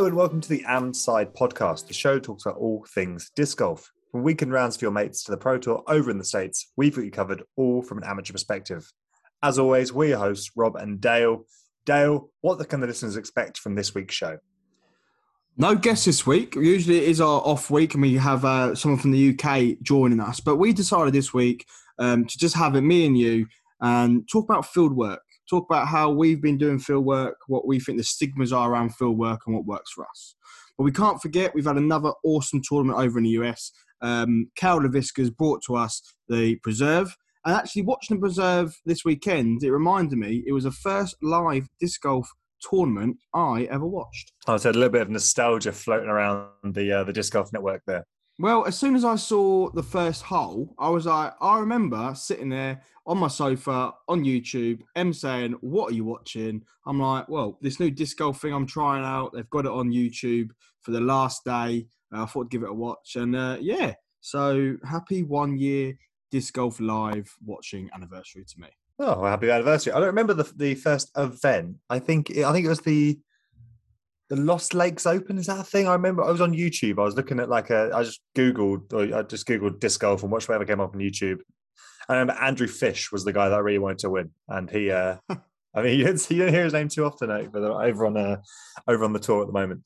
Hello and welcome to the Am Side podcast. The show talks about all things disc golf. From weekend rounds for your mates to the Pro Tour over in the States, we've got you covered all from an amateur perspective. As always, we're your hosts, Rob and Dale. Dale, what can the listeners expect from this week's show? No guests this week. Usually it is our off week and we have uh, someone from the UK joining us. But we decided this week um, to just have it, me and you, and talk about field work. Talk about how we've been doing field work, what we think the stigmas are around field work, and what works for us. But we can't forget we've had another awesome tournament over in the US. Um, Carol LaVisca's brought to us the Preserve. And actually, watching the Preserve this weekend, it reminded me it was the first live disc golf tournament I ever watched. I said a little bit of nostalgia floating around the uh, the disc golf network there. Well, as soon as I saw the first hole, I was like, I remember sitting there on my sofa on YouTube, M saying, What are you watching? I'm like, Well, this new disc golf thing I'm trying out, they've got it on YouTube for the last day. Uh, I thought I'd give it a watch. And uh, yeah, so happy one year disc golf live watching anniversary to me. Oh, happy anniversary! I don't remember the the first event. I think I think it was the the Lost Lakes Open. Is that a thing? I remember I was on YouTube. I was looking at like a. I just googled. Or I just googled disc golf and watched whatever came up on YouTube. I remember Andrew Fish was the guy that I really wanted to win, and he. uh I mean, you don't, you don't hear his name too often, eh, but over on uh, over on the tour at the moment.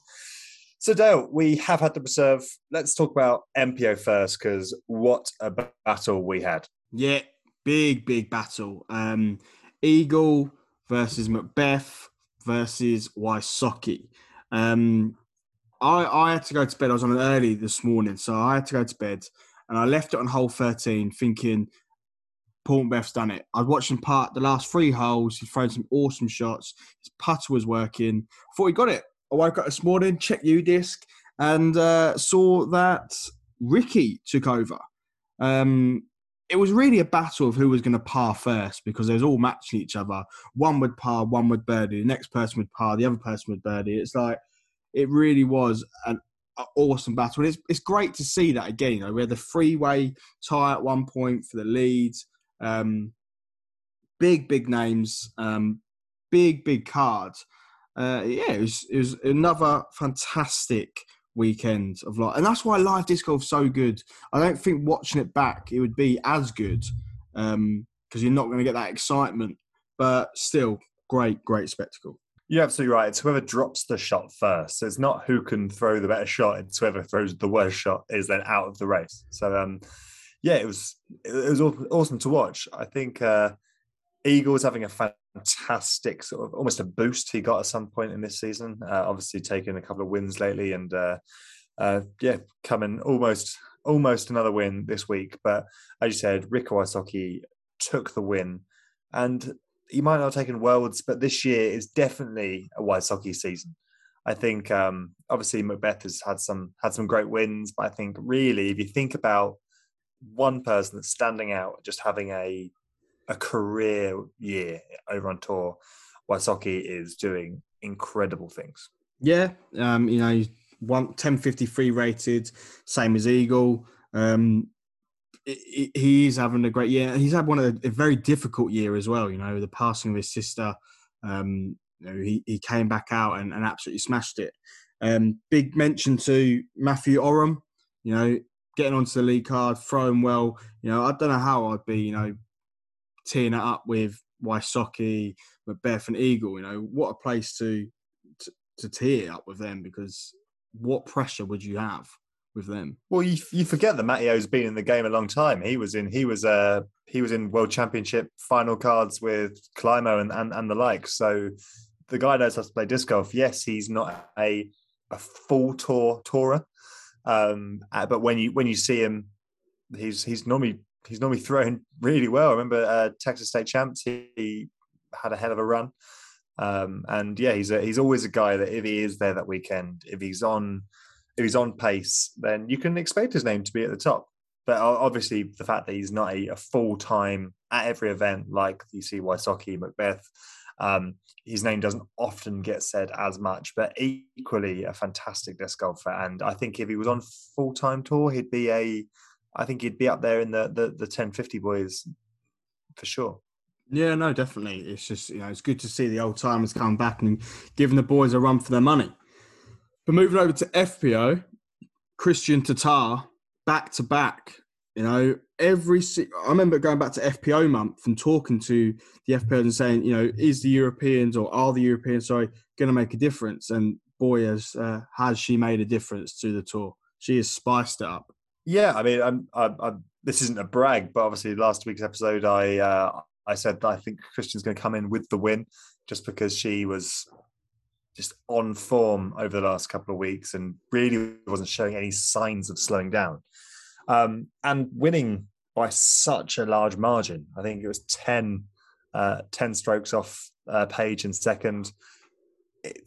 So Dale, we have had to preserve. Let's talk about MPO first, because what a battle we had. Yeah, big, big battle. Um, Eagle versus McBeth versus Wysocki. Um, I, I had to go to bed. I was on early this morning, so I had to go to bed, and I left it on hole 13, thinking Paul McBeth's done it. I watched him part the last three holes. He's thrown some awesome shots. His putter was working. Thought he got it. I woke up this morning, checked disc and uh, saw that Ricky took over. Um, it was really a battle of who was going to par first because they was all matching each other. One would par, one would birdie, the next person would par, the other person would birdie. It's like it really was an, an awesome battle, and it's it's great to see that again. You know, we had the freeway tie at one point for the leads. Um, big, big names, um, big, big cards. Uh, yeah, it was, it was another fantastic weekend of live, and that's why live disc golf is so good. I don't think watching it back it would be as good Um, because um, you're not going to get that excitement, but still, great, great spectacle. You're absolutely right. It's whoever drops the shot first. So it's not who can throw the better shot. It's whoever throws the worst shot is then out of the race. So um, yeah, it was it was awesome to watch. I think uh, Eagle was having a fantastic sort of almost a boost he got at some point in this season. Uh, obviously, taking a couple of wins lately, and uh, uh, yeah, coming almost almost another win this week. But as you said, Rick Wysocki took the win, and he might not have taken worlds, but this year is definitely a Wysocki season. I think um, obviously McBeth has had some had some great wins, but I think really if you think about one person that's standing out, just having a a career year over on tour, Wysocki is doing incredible things. Yeah, um, you know, one 1053 rated, same as Eagle. Um, he's having a great year. He's had one of a, a very difficult year as well. You know, the passing of his sister. Um, you know, he, he came back out and, and absolutely smashed it. Um, big mention to Matthew Orum. You know, getting onto the lead card, throwing well. You know, I don't know how I'd be. You know, teeing it up with Wysocki, McBeth, and Eagle. You know, what a place to, to to tee it up with them because what pressure would you have with them? Well, you you forget that Matteo's been in the game a long time. He was in he was uh he was in World Championship final cards with Climo and and, and the like. So the guy knows how to play disc golf. Yes, he's not a a full tour tourer, um, uh, but when you when you see him, he's he's normally he's normally thrown really well. I remember uh, Texas State champs. He, he, had a hell of a run, um, and yeah, he's a, he's always a guy that if he is there that weekend, if he's on if he's on pace, then you can expect his name to be at the top. But obviously, the fact that he's not a, a full time at every event like you see Wysocki, McBeth, um, his name doesn't often get said as much, but equally a fantastic disc golfer. And I think if he was on full time tour, he'd be a I think he'd be up there in the the, the 1050 boys for sure. Yeah, no, definitely. It's just you know it's good to see the old timers come back and giving the boys a run for their money. But moving over to FPO, Kristin Tattar back to back. You know, every I remember going back to FPO month and talking to the FPO and saying, you know, is the Europeans or are the Europeans, sorry, going to make a difference? And boy, has uh, has she made a difference to the tour. She has spiced it up. Yeah, I mean, I'm, I'm, I'm, this isn't a brag, but obviously last week's episode, I uh, I said that I think Kristin's going to come in with the win, just because she was just on form over the last couple of weeks and really wasn't showing any signs of slowing down. Um, and winning by such a large margin. I think it was 10, uh, 10 strokes off uh, Paige in second. It,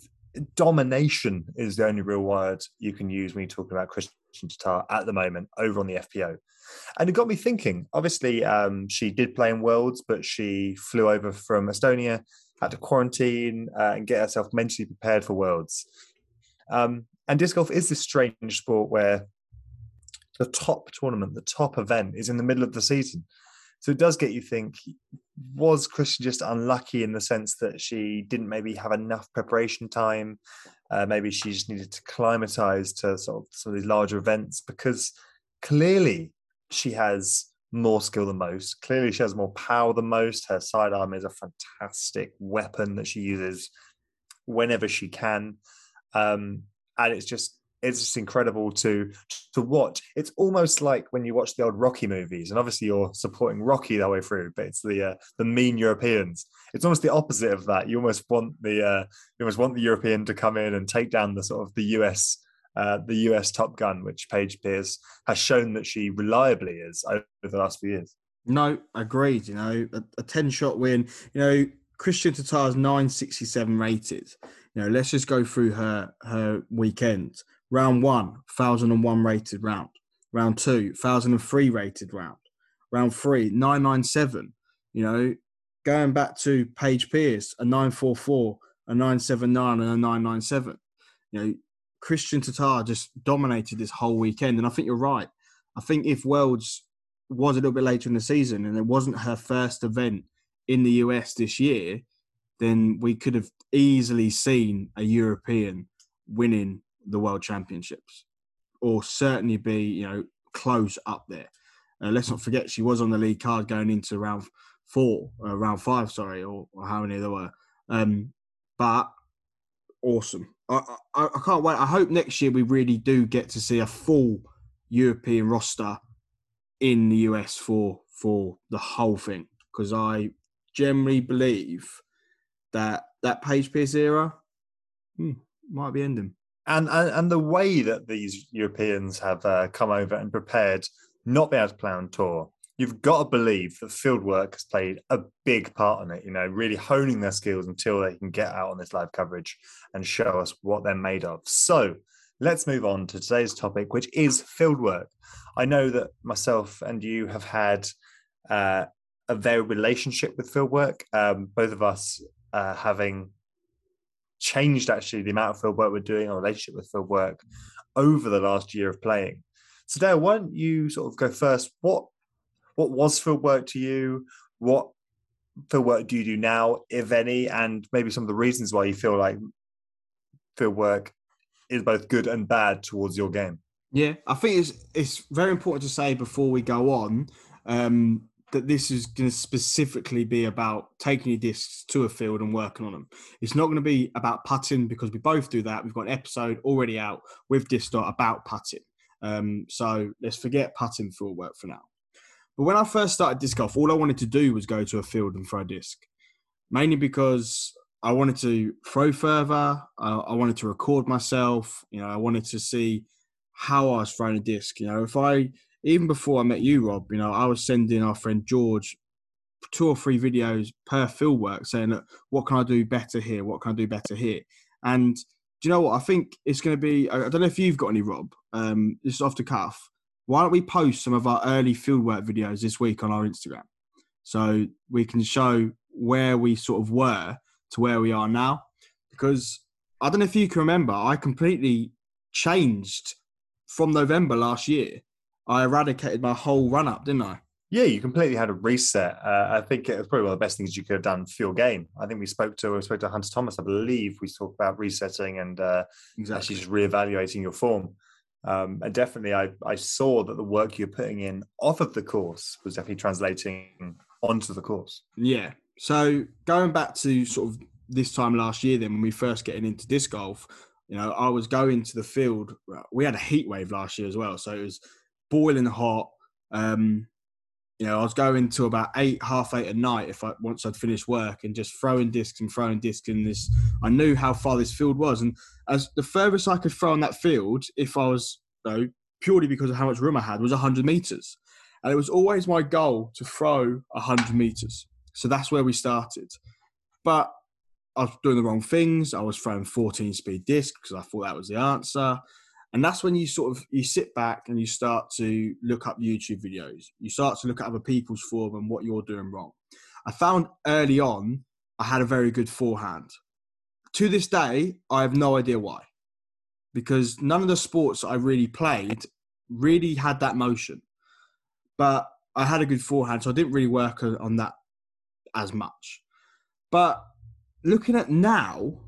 domination is the only real word you can use when you're talking about Kristin Tattar at the moment over on the FPO. And it got me thinking. Obviously, um, she did play in Worlds, but she flew over from Estonia, had to quarantine uh, and get herself mentally prepared for Worlds. Um, and disc golf is this strange sport where the top tournament, the top event is in the middle of the season. So it does get you think was Kristin just unlucky in the sense that she didn't maybe have enough preparation time? Uh, maybe she just needed to climatize to sort of some of these larger events because clearly she has more skill than most. Clearly, she has more power than most. Her sidearm is a fantastic weapon that she uses whenever she can. Um, and it's just it's just incredible to to watch. It's almost like when you watch the old Rocky movies, and obviously you're supporting Rocky that way through, but it's the uh, the mean Europeans. It's almost the opposite of that. You almost want the uh, you almost want the European to come in and take down the sort of the US uh, the US Top Gun, which Paige Pierce has shown that she reliably is over the last few years. No, agreed. You know, a, a ten shot win. You know, Kristin Tattar's nine sixty seven rated. You know, let's just go through her her weekend. Round one, 1001 rated round. Round two, 1003 rated round. Round three, 997. You know, going back to Paige Pierce, a 944, a 979, and a 997. You know, Kristin Tattar just dominated this whole weekend. And I think you're right. I think if Worlds was a little bit later in the season and it wasn't her first event in the US this year, then we could have easily seen a European winning the World Championships, or certainly be you know close up there. Uh, let's not forget she was on the lead card going into round four, uh, round five, sorry, or, or, how many there were. Um, but awesome. I, I, I can't wait. I hope next year we really do get to see a full European roster in the US for for the whole thing because I generally believe that that Paige Pierce era hmm, might be ending and and, and the way that these Europeans have uh, come over and prepared, not being able to play on tour, you've got to believe that field work has played a big part in it. You know, really honing their skills until they can get out on this live coverage and show us what they're made of. So let's move on to today's topic, which is field work. I know that myself and you have had uh, a very relationship with field work. Um, both of us uh, having changed actually the amount of field work we're doing, our relationship with field work over the last year of playing. So Dale, why don't you sort of go first? What what was field work to you? What field work do you do now, if any, and maybe some of the reasons why you feel like field work is both good and bad towards your game? Yeah, I think it's it's very important to say before we go on um, that this is going to specifically be about taking your discs to a field and working on them. It's not going to be about putting because we both do that. We've got an episode already out with Disc.dot about putting. Um, so let's forget putting field work for now. But when I first started disc golf, all I wanted to do was go to a field and throw a disc, mainly because I wanted to throw further. Uh, I wanted to record myself. You know, I wanted to see how I was throwing a disc. You know, if I even before I met you, Rob, you know, I was sending our friend George two or three videos per field work saying, that what can I do better here? What can I do better here? And do you know what? I think it's going to be, I don't know if you've got any, Rob, um, just off the cuff. Why don't we post some of our early fieldwork videos this week on our Instagram? So we can show where we sort of were to where we are now. Because I don't know if you can remember, I completely changed from November last year I eradicated my whole run up, didn't I? Yeah, you completely had a reset. Uh, I think it was probably one of the best things you could have done for your game. I think we spoke to we spoke to Hunter Thomas. I believe we talked about resetting and uh, exactly. actually just reevaluating your form. Um, and definitely, I, I saw that the work you're putting in off of the course was definitely translating onto the course. Yeah. So going back to sort of this time last year, then when we first getting into disc golf, you know, I was going to the field. We had a heat wave last year as well, so it was boiling hot. Um, you know, I was going to about eight, half eight at night if I once I'd finished work and just throwing discs and throwing discs in this. I knew how far this field was, and as the furthest I could throw on that field, if I was you know, purely because of how much room I had, was 100 meters, and it was always my goal to throw 100 meters. So that's where we started. But I was doing the wrong things. I was throwing 14 speed discs because I thought that was the answer and that's when you sort of you sit back and you start to look up youtube videos. You start to look at other people's form and what you're doing wrong. I found early on i had a very good forehand. To this day i have no idea why. Because none of the sports i really played really had that motion. But i had a good forehand so i didn't really work on that as much. But looking at now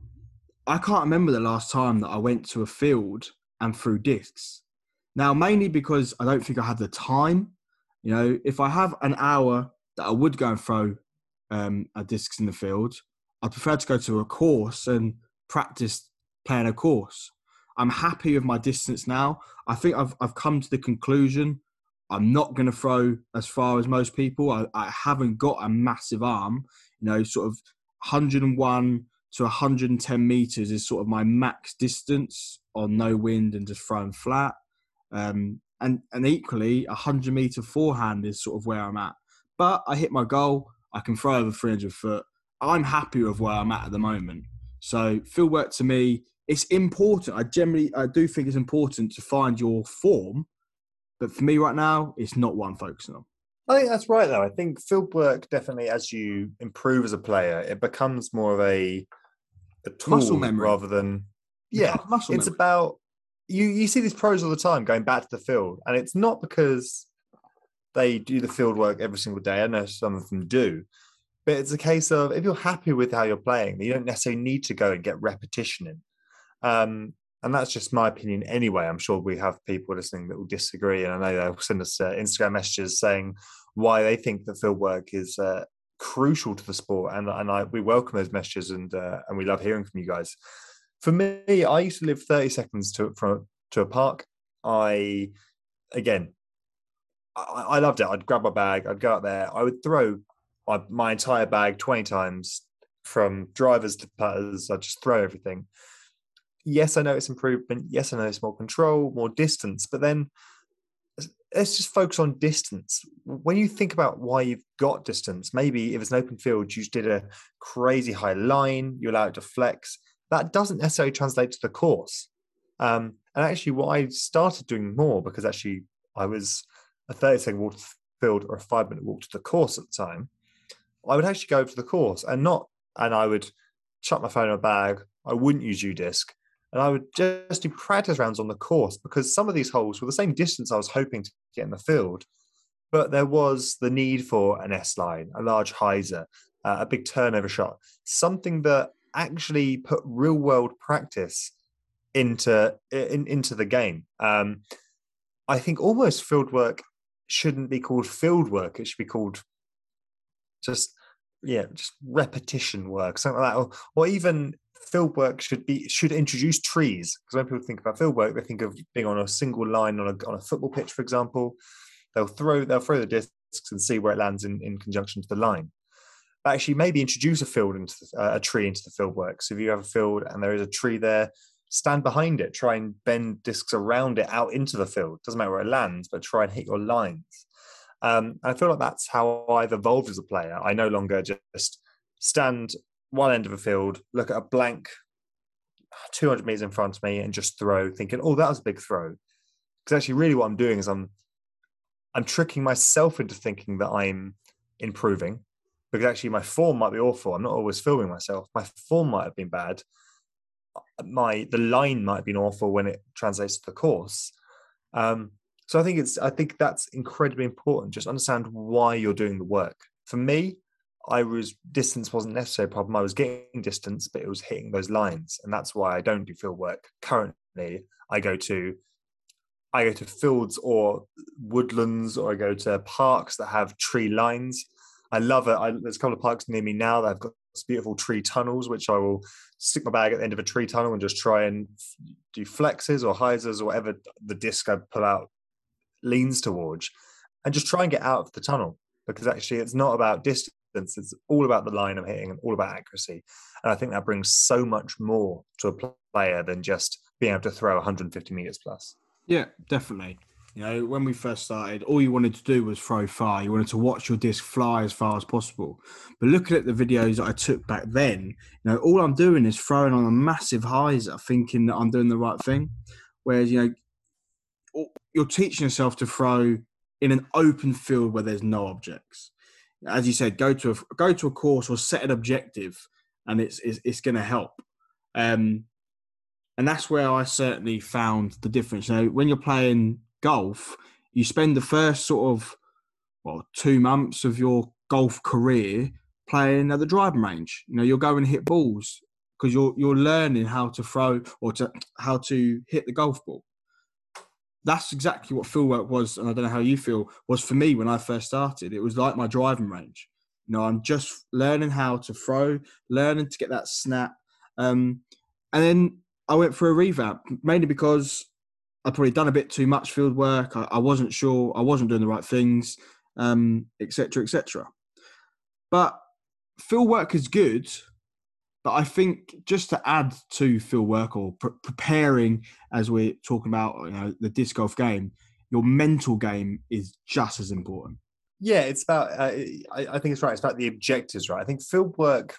i can't remember the last time that i went to a field and through discs. Now, mainly because I don't think I have the time. You know, if I have an hour that I would go and throw um, a discs in the field, I prefer to go to a course and practice playing a course. I'm happy with my distance now. I think I've I've come to the conclusion I'm not going to throw as far as most people. I, I haven't got a massive arm. You know, sort of 101 to 110 meters is sort of my max distance on no wind and just throwing flat. Um, and and equally, 100 meter forehand is sort of where I'm at. But I hit my goal. I can throw over 300 foot. I'm happy with where I'm at at the moment. So field work to me, it's important. I generally, I do think it's important to find your form. But for me right now, it's not what I'm focusing on. I think that's right, though. I think field work definitely, as you improve as a player, it becomes more of a a tool muscle memory rather than yeah. Muscle it's memory. about you. You see these pros all the time going back to the field, and it's not because they do the field work every single day. I know some of them do, but it's a case of if you're happy with how you're playing, you don't necessarily need to go and get repetition in. Um, and that's just my opinion anyway. I'm sure we have people listening that will disagree, and I know they'll send us uh, Instagram messages saying why they think the field work is uh, crucial to the sport, and and I we welcome those messages and uh, and we love hearing from you guys. For me, I used to live thirty seconds to from to a park. I again, I, I loved it. I'd grab my bag, I'd go out there, I would throw my, my entire bag twenty times from drivers to putters. I'd just throw everything. Yes, I know it's improvement. Yes, I know it's more control, more distance, but then let's just focus on distance. When you think about why you've got distance, maybe if it's an open field, you did a crazy high line, you allow it to flex. That doesn't necessarily translate to the course. Um, and actually, what I started doing more because actually I was a 30 second walk to the field or a five minute walk to the course at the time, I would actually go to the course and not, and I would chuck my phone in a bag. I wouldn't use UDisc and I would just do practice rounds on the course because some of these holes were the same distance I was hoping to get in the field, but there was the need for an S line, a large hyzer, uh, a big turnover shot, something that actually put real world practice into in, into the game. Um, I think almost field work shouldn't be called field work; it should be called just yeah, just repetition work, something like that, or, or even field work should be should introduce trees because when people think about field work, they think of being on a single line on a on a football pitch, for example. They'll throw they'll throw the discs and see where it lands in, in conjunction to the line. But actually, maybe introduce a field into the, uh, a tree into the field work. So if you have a field and there is a tree there, stand behind it. Try and bend discs around it out into the field. Doesn't matter where it lands, but try and hit your lines. Um, I feel like that's how I've evolved as a player. I no longer just stand one end of a field, look at a blank 200 meters in front of me and just throw, thinking, oh, that was a big throw. Because actually, really, what I'm doing is I'm I'm tricking myself into thinking that I'm improving because actually my form might be awful. I'm not always filming myself. My form might have been bad. My the line might have been awful when it translates to the course. Um, So I think it's I think that's incredibly important. Just understand why you're doing the work. For me, I was distance wasn't necessarily a problem. I was getting distance, but it was hitting those lines, and that's why I don't do field work currently. I go to I go to fields or woodlands, or I go to parks that have tree lines. I love it. I, there's a couple of parks near me now that have got these beautiful tree tunnels, which I will stick my bag at the end of a tree tunnel and just try and do flexes or hyzers or whatever the disc I pull out leans towards, and just try and get out of the tunnel because actually it's not about distance. It's all about the line I'm hitting and all about accuracy. And I think that brings so much more to a player than just being able to throw 150 meters plus. Yeah, definitely. You know, when we first started, all you wanted to do was throw far. You wanted to watch your disc fly as far as possible. But looking at the videos that I took back then, you know, all I'm doing is throwing on a massive hyzer, thinking that I'm doing the right thing. Whereas, you know, you're teaching yourself to throw in an open field where there's no objects. As you said, go to a go to a course or set an objective, and it's it's, it's going to help. Um, and that's where I certainly found the difference. You when you're playing golf, you spend the first sort of well two months of your golf career playing at the driving range. You know, you're going to hit balls because you're you're learning how to throw or to how to hit the golf ball. That's exactly what field work was, and I don't know how you feel was for me when I first started. It was like my driving range. You know, I'm just learning how to throw, learning to get that snap, um, and then I went for a revamp mainly because I'd probably done a bit too much field work. I, I wasn't sure. I wasn't doing the right things, etc., um, etc. Et but field work is good. But I think just to add to field work or pre- preparing, as we're talking about, you know, the disc golf game, your mental game is just as important. Yeah, it's about. Uh, I, I, think it's right. It's about the objectives, right? I think field work.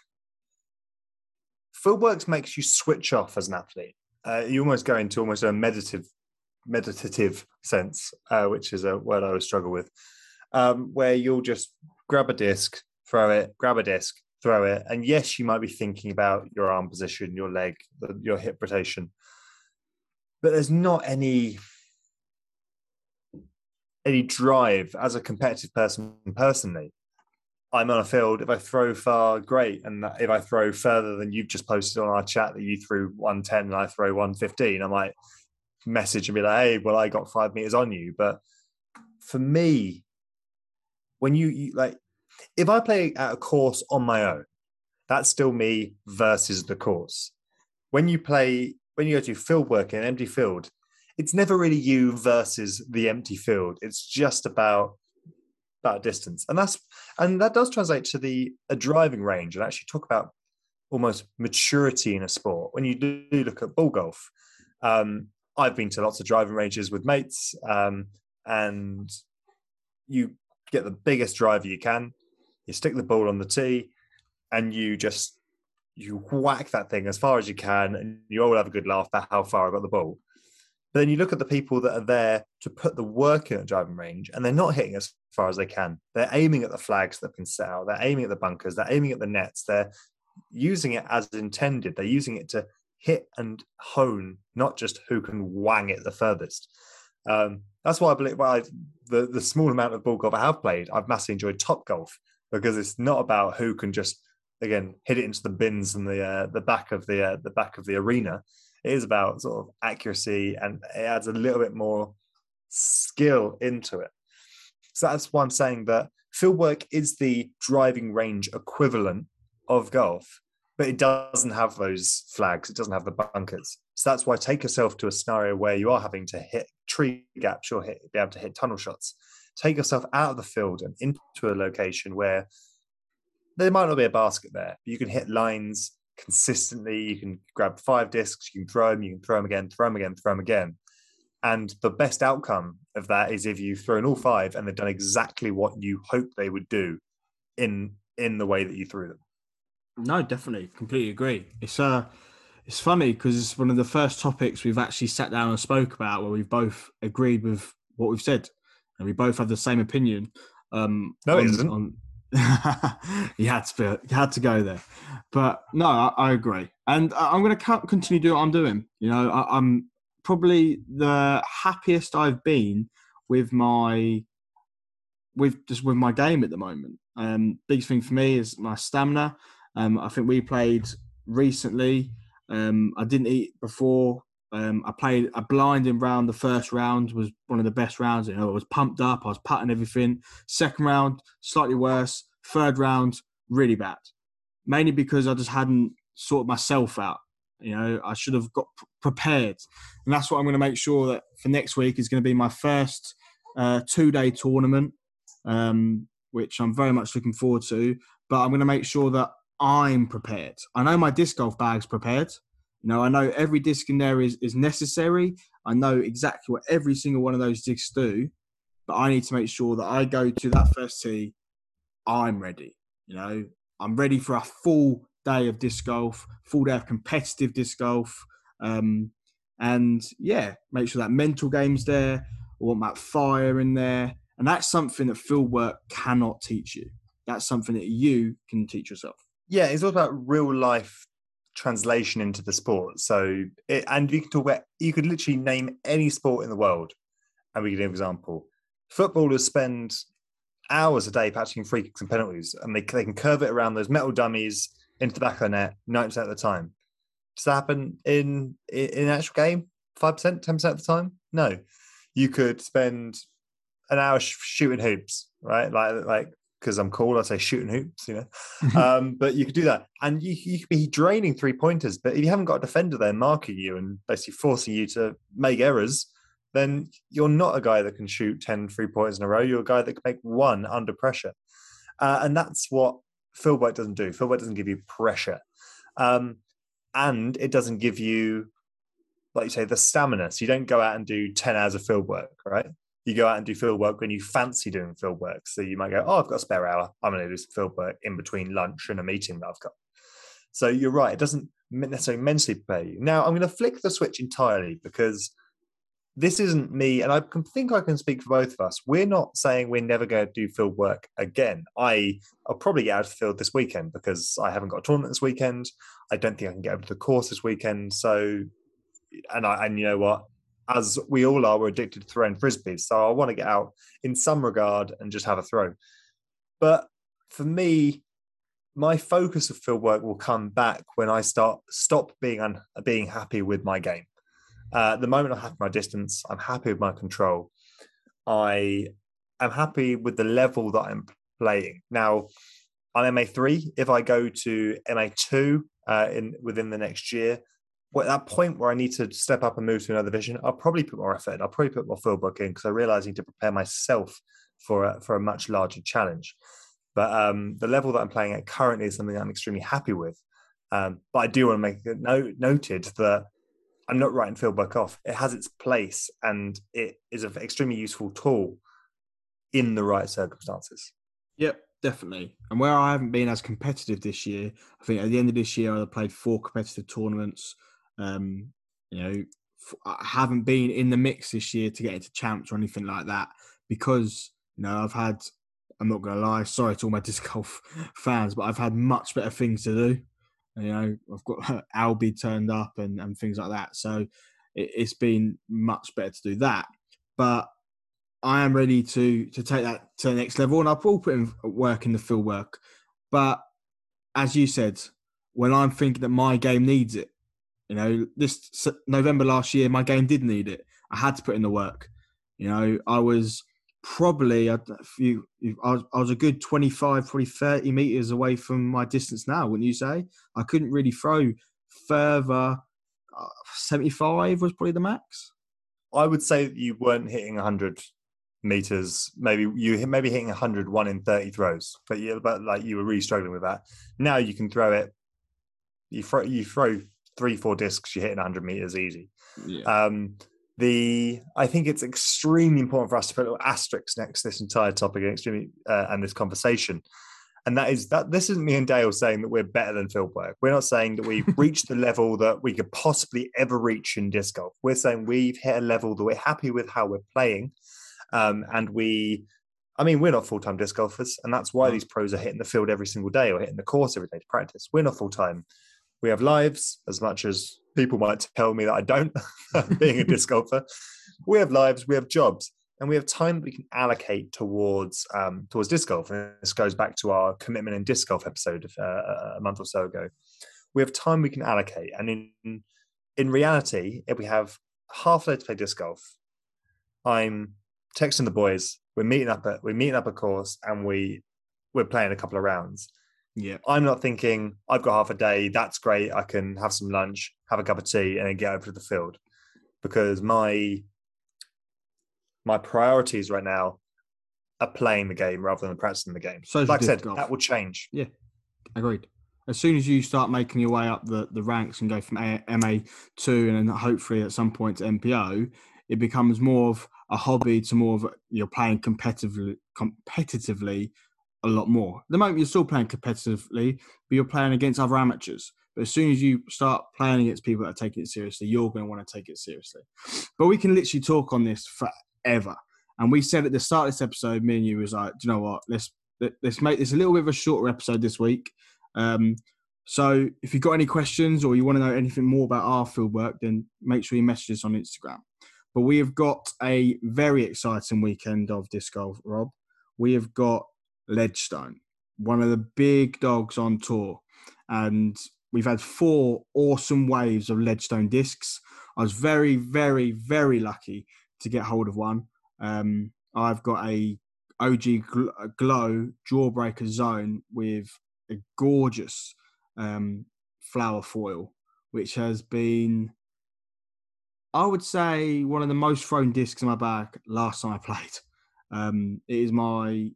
Field work makes you switch off as an athlete. Uh, you almost go into almost a meditative meditative sense, uh, which is a word I always struggle with, um, where you'll just grab a disc, throw it, grab a disc, throw it, and yes, you might be thinking about your arm position, your leg, your hip rotation, but there's not any any drive as a competitive person personally. I'm on a field. If I throw far, great. And if I throw further than you've just posted on our chat that you threw 110 and I throw 115, I might message and be like, hey, well, I got five meters on you. But for me, when you, you like, if I play at a course on my own, that's still me versus the course. When you play, when you go to field work in an empty field, it's never really you versus the empty field. It's just about about distance, and that's and that does translate to the a driving range and actually talk about almost maturity in a sport. When you do look at ball golf, um, I've been to lots of driving ranges with mates, um, and you get the biggest driver you can. You stick the ball on the tee, and you just you whack that thing as far as you can, and you all have a good laugh about how far I got the ball. But then you look at the people that are there to put the work in at driving range, and they're not hitting as far as they can. They're aiming at the flags that have been set out. They're aiming at the bunkers. They're aiming at the nets. They're using it as intended. They're using it to hit and hone, not just who can wang it the furthest. Um, that's why I believe well, I, the the small amount of ball golf I have played, I've massively enjoyed top golf because it's not about who can just again hit it into the bins and the uh, the back of the uh, the back of the arena. It is about sort of accuracy and it adds a little bit more skill into it. So that's why I'm saying that field work is the driving range equivalent of golf but it doesn't have those flags. It doesn't have the bunkers. So that's why take yourself to a scenario where you are having to hit tree gaps or hit, be able to hit tunnel shots. Take yourself out of the field and into a location where there might not be a basket there. But you can hit lines consistently. You can grab five discs. You can throw them. You can throw them again. Throw them again. Throw them again. And the best outcome of that is if you've thrown all five and they've done exactly what you hoped they would do in in the way that you threw them. No, definitely, completely agree. It's uh, it's funny because it's one of the first topics we've actually sat down and spoke about where we've both agreed with what we've said, and we both have the same opinion. Um, no, on, it isn't. On... you had to be, you had to go there, but no, I, I agree, and I'm going to continue doing what I'm doing. You know, I, I'm probably the happiest I've been with my with just with my game at the moment. Um, biggest thing for me is my stamina. Um, I think we played recently. Um, I didn't eat before. Um, I played a blinding round. The first round was one of the best rounds. You know, I was pumped up. I was putting everything. Second round, slightly worse. Third round, really bad. Mainly because I just hadn't sorted myself out. You know, I should have got prepared, and that's what I'm going to make sure that for next week is going to be my first uh, two-day tournament, um, which I'm very much looking forward to. But I'm going to make sure that I'm prepared. I know my disc golf bag's prepared. You know, I know every disc in there is, is necessary. I know exactly what every single one of those discs do, but I need to make sure that I go to that first tee, I'm ready. You know, I'm ready for a full day of disc golf, full day of competitive disc golf. Um, and yeah, make sure that mental game's there. I want that fire in there. And that's something that field work cannot teach you. That's something that you can teach yourself. Yeah, it's all about real life translation into the sport. So, it, and you can talk about, you could literally name any sport in the world, and we give an example. Footballers spend hours a day patching free kicks and penalties, and they, they can curve it around those metal dummies into the back of the net 90% of the time. Does that happen in, in, an actual game? 5%, 10% of the time? No. You could spend an hour sh- shooting hoops, right? Like, like because I'm cool, I say shooting hoops, you know. um, but you could do that, and you, you could be draining three pointers. But if you haven't got a defender there marking you and basically forcing you to make errors, then you're not a guy that can shoot 10 three pointers in a row. You're a guy that can make one under pressure, uh, and that's what fieldwork doesn't do. Fieldwork doesn't give you pressure, um, and it doesn't give you, like you say, the stamina. So you don't go out and do 10 hours of field work, right? You go out and do field work when you fancy doing field work. So you might go, oh, I've got a spare hour. I'm going to do some field work in between lunch and a meeting that I've got. So you're right. It doesn't necessarily mentally prepare you. Now I'm going to flick the switch entirely because this isn't me, and I can think I can speak for both of us. We're not saying we're never going to do field work again. I I'll probably get out of the field this weekend because I haven't got a tournament this weekend. I don't think I can get over to the course this weekend. So, and I and you know what, as we all are, we're addicted to throwing frisbees. So I want to get out in some regard and just have a throw. But for me, my focus of field work will come back when I start stop being un, being happy with my game. Uh, the moment I have my distance, I'm happy with my control. I am happy with the level that I'm playing. Now, on MA3, if I go to MA2 uh, in within the next year, at that point where I need to step up and move to another division, I'll probably put more effort. I'll probably put more field work in because I realize I need to prepare myself for a, for a much larger challenge. But um, the level that I'm playing at currently is something I'm extremely happy with. Um, but I do want to make it note, noted that I'm not writing field work off. It has its place and it is an extremely useful tool in the right circumstances. Yep, definitely. And where I haven't been as competitive this year, I think at the end of this year I played four competitive tournaments. Um, you know, I haven't been in the mix this year to get into champs or anything like that because you know I've had. I'm not going to lie. Sorry to all my disc golf fans, but I've had much better things to do. You know, I've got Albi turned up and, and things like that. So it, it's been much better to do that. But I am ready to to take that to the next level, and I will put in work in the field work. But as you said, when I'm thinking that my game needs it, you know, this November last year, my game did need it. I had to put in the work. You know, I was probably a few, I was, I was a good 25, probably 30 meters away from my distance now, wouldn't you say? I couldn't really throw further. Uh, 75 was probably the max. I would say that you weren't hitting 100 meters. Maybe you maybe hitting 100 one in 30 throws, but you but like you were really struggling with that. Now you can throw it. You throw you throw three, four discs, you're hitting 100 meters easy. Yeah. Um, the I think it's extremely important for us to put little asterisks next to this entire topic and extremely uh, and this conversation. And that is that this isn't me and Dale saying that we're better than Fieldwork. We're not saying that we've reached the level that we could possibly ever reach in disc golf. We're saying we've hit a level that we're happy with how we're playing. Um, and we I mean, we're not full time disc golfers, and that's why these pros are hitting the field every single day or hitting the course every day to practice. We're not full time we have lives as much as people might tell me that I don't, being a disc golfer. We have lives, we have jobs. and we have time that we can allocate towards um, towards disc golf. And this goes back to our commitment in disc golf episode uh, a month or so ago. We have time we can allocate, and in in reality, if we have half a day to play disc golf, I'm texting the boys. We're meeting up at we're meeting up a course, and we we're playing a couple of rounds. Yeah. I'm not thinking I've got half a day. That's great. I can have some lunch, have a cup of tea, and then get over to the field because my my priorities right now are playing the game rather than practicing the game. So like I said, golf. that will change. Yeah, agreed. As soon as you start making your way up the, the ranks and go from MA two and then hopefully at some point to MPO, it becomes more of a hobby to more of you're playing competitively competitively a lot more. At the moment, you're still playing competitively, but you're playing against other amateurs. But as soon as you start playing against people that are taking it seriously, you're going to want to take it seriously. But we can literally talk on this forever. And we said at the start of this episode, me and you was like, do you know what? Let's let's make this a little bit of a shorter episode this week. Um, so if you've got any questions or you want to know anything more about our field work, then make sure you message us on Instagram. But we have got a very exciting weekend of disc golf, Rob. We have got Ledgestone, one of the big dogs on tour. And we've had four awesome waves of Ledgestone discs. I was very, very, very lucky to get hold of one. Um, I've got a OG Glow Jawbreaker Zone with a gorgeous um, flower foil, which has been, I would say, one of the most thrown discs in my bag last time I played. Um, it is my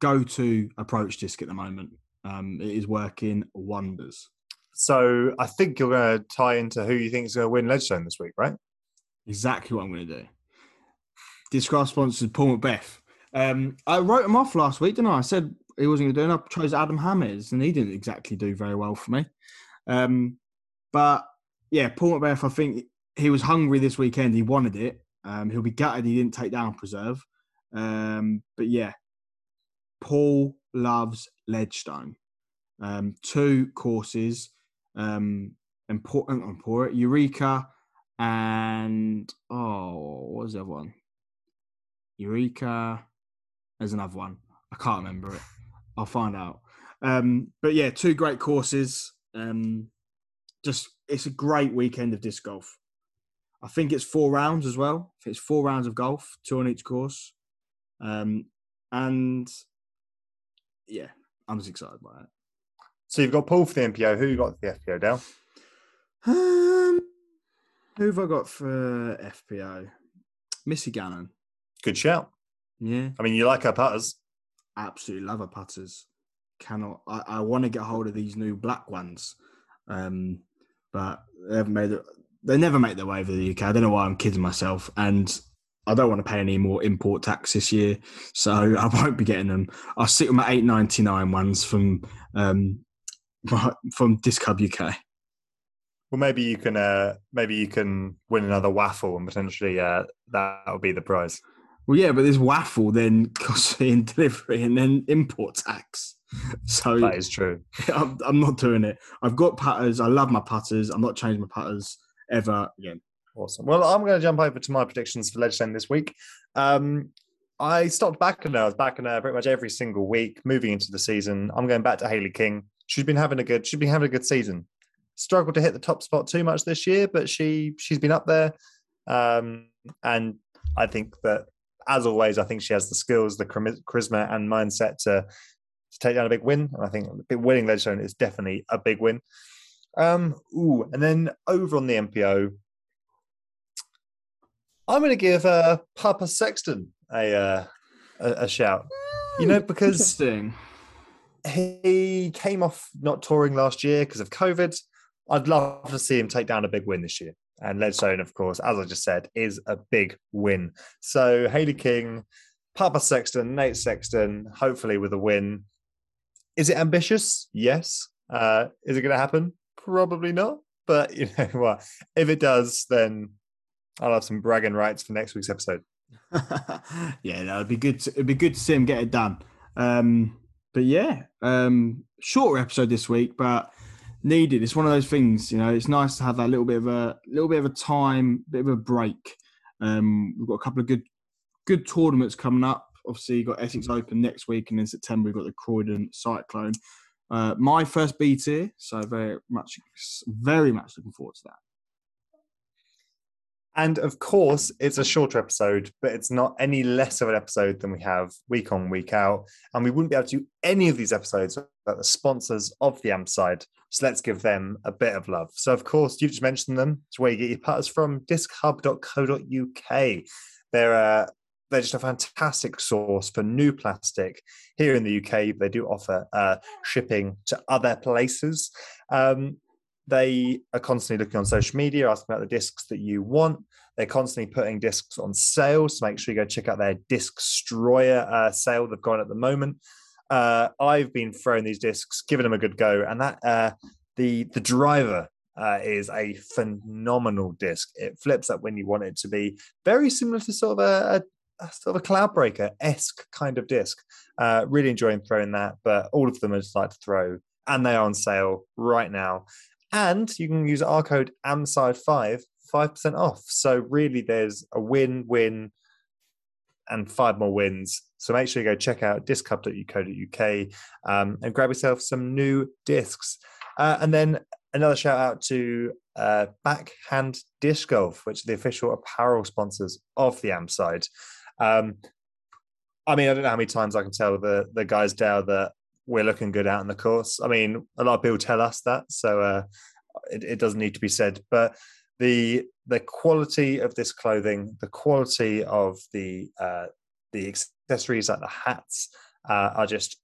go-to approach disc at the moment. Um, it is working wonders. So I think you're going to tie into who you think is going to win Ledgestone this week, right? Exactly what I'm going to do. Discraft sponsors Paul McBeth. Um, I wrote him off last week, didn't I? I said he wasn't going to do it. I chose Adam Hammes, and he didn't exactly do very well for me. Um, but yeah, Paul McBeth, I think he was hungry this weekend. He wanted it. Um, he'll be gutted he didn't take down Preserve. Um, but yeah, Paul loves Ledgestone. Um, two courses, um, important, important, Eureka and oh, what was the other one? Eureka. There's another one. I can't remember it. I'll find out. Um, but yeah, two great courses. Um, just it's a great weekend of disc golf. I think it's four rounds as well. It's four rounds of golf, two on each course. Um, and yeah, I'm just excited by it. So you've got Paul for the MPO. Who you got for the FPO, Dale? Um, who have I got for FPO? Missy Gannon. Good shout. Yeah. I mean, you like her putters. Absolutely love her putters. Cannot. I, I want to get hold of these new black ones, um, but they haven't made it. They never make their way over the UK. I don't know why I'm kidding myself. And I don't want to pay any more import tax this year, so I won't be getting them. I'll stick with my eight ninety nine ones from um, from Disc Hub UK. Well, maybe you can uh, maybe you can win another waffle and potentially uh, that will be the prize. Well, yeah, but this waffle then costs me in delivery and then import tax. So that is true. I'm, I'm not doing it. I've got putters. I love my putters. I'm not changing my putters ever again. Awesome. Well, I'm going to jump over to my predictions for Ledgestone this week. Um, I stopped her. I was her pretty much every single week moving into the season. I'm going back to Hailey King. She's been having a good. She's been having a good season. Struggled to hit the top spot too much this year, but she she's been up there. Um, and I think that, as always, I think she has the skills, the charisma, and mindset to to take down a big win. And I think winning Ledgestone is definitely a big win. Um, ooh, and then over on the MPO, I'm going to give uh, Papa Sexton a, uh, a, a shout. You know, because he came off not touring last year because of COVID. I'd love to see him take down a big win this year. And Ledgestone, of course, as I just said, is a big win. So Hailey King, Papa Sexton, Nate Sexton, hopefully with a win. Is it ambitious? Yes. Uh, is it going to happen? Probably not. But you know what? If it does, then I'll have some bragging rights for next week's episode. yeah, that would be good. To, it'd be good to see him get it done. Um, but yeah, um, shorter episode this week, but needed. It's one of those things, you know. It's nice to have that little bit of a little bit of a time, bit of a break. Um, we've got a couple of good good tournaments coming up. Obviously, you got Essex Open next week, and in September we've got the Croydon Cyclone. Uh, my first B tier, so very much, very much looking forward to that. And of course, it's a shorter episode, but it's not any less of an episode than we have week on, week out. And we wouldn't be able to do any of these episodes without the sponsors of the Am Side. So let's give them a bit of love. So, of course, you've just mentioned them. It's where you get your putters from dischub.co.uk. They're uh, they're just a fantastic source for new plastic here in the UK. They do offer uh, shipping to other places. Um, they are constantly looking on social media, asking about the discs that you want. They're constantly putting discs on sale, so make sure you go check out their disc destroyer uh, sale they've got at the moment. Uh, I've been throwing these discs, giving them a good go, and that uh, the the driver uh, is a phenomenal disc. It flips up when you want it to be, very similar to sort of a, a, a sort of a Cloudbreaker esque kind of disc. Uh, really enjoying throwing that, but all of them I just like to throw, and they are on sale right now. And you can use our code AMSIDE5, 5% off. So really there's a win-win and five more wins. So make sure you go check out dischub.co.uk um, and grab yourself some new discs. Uh, and then another shout out to uh, Backhand Disc Golf, which are the official apparel sponsors of the Am Side. Um, I mean, I don't know how many times I can tell the the guys down that we're looking good out in the course. I mean, a lot of people tell us that, so uh, it, it doesn't need to be said. But the the quality of this clothing, the quality of the uh, the accessories like the hats uh, are just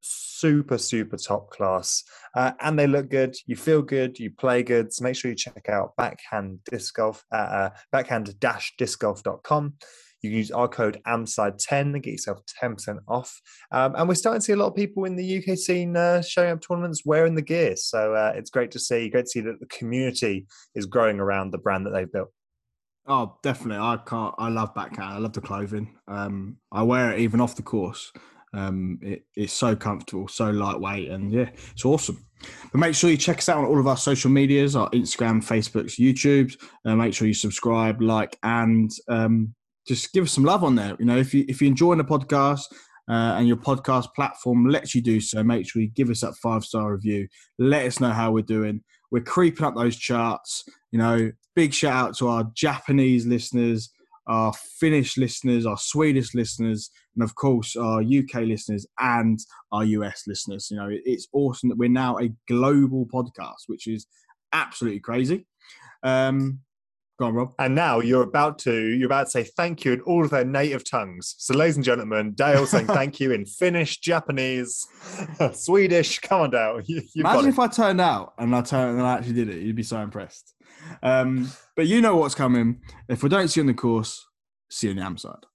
super super top class uh, and they look good you feel good you play good so make sure you check out backhand disc golf at uh, backhand dash disc golf.com you use our code AMSIDE10 and get yourself 10% off. Um, and we're starting to see a lot of people in the UK scene uh, showing up tournaments wearing the gear. So uh, it's great to see, great to see that the community is growing around the brand that they've built. Oh, definitely. I can't. I love backhand. I love the clothing. Um, I wear it even off the course. Um, it, it's so comfortable, so lightweight, and yeah, it's awesome. But make sure you check us out on all of our social medias, our Instagram, Facebooks, YouTubes. Uh, make sure you subscribe, like, and um, just give us some love on there. You know, if you if you're enjoying the podcast uh, and your podcast platform lets you do so, make sure you give us that five star review. Let us know how we're doing. We're creeping up those charts. You know, big shout out to our Japanese listeners, our Finnish listeners, our Swedish listeners, and of course our UK listeners and our US listeners. You know, it's awesome that we're now a global podcast, which is absolutely crazy. Um, Go on, Rob. And now you're about to you're about to say thank you in all of their native tongues. So, ladies and gentlemen, Dale saying thank you in Finnish, Japanese, Swedish. Come on, Dale. You, Imagine if I turned out and I turned and I actually did it. You'd be so impressed. Um, but you know what's coming. If we don't see you on the course, see you on the Am Side.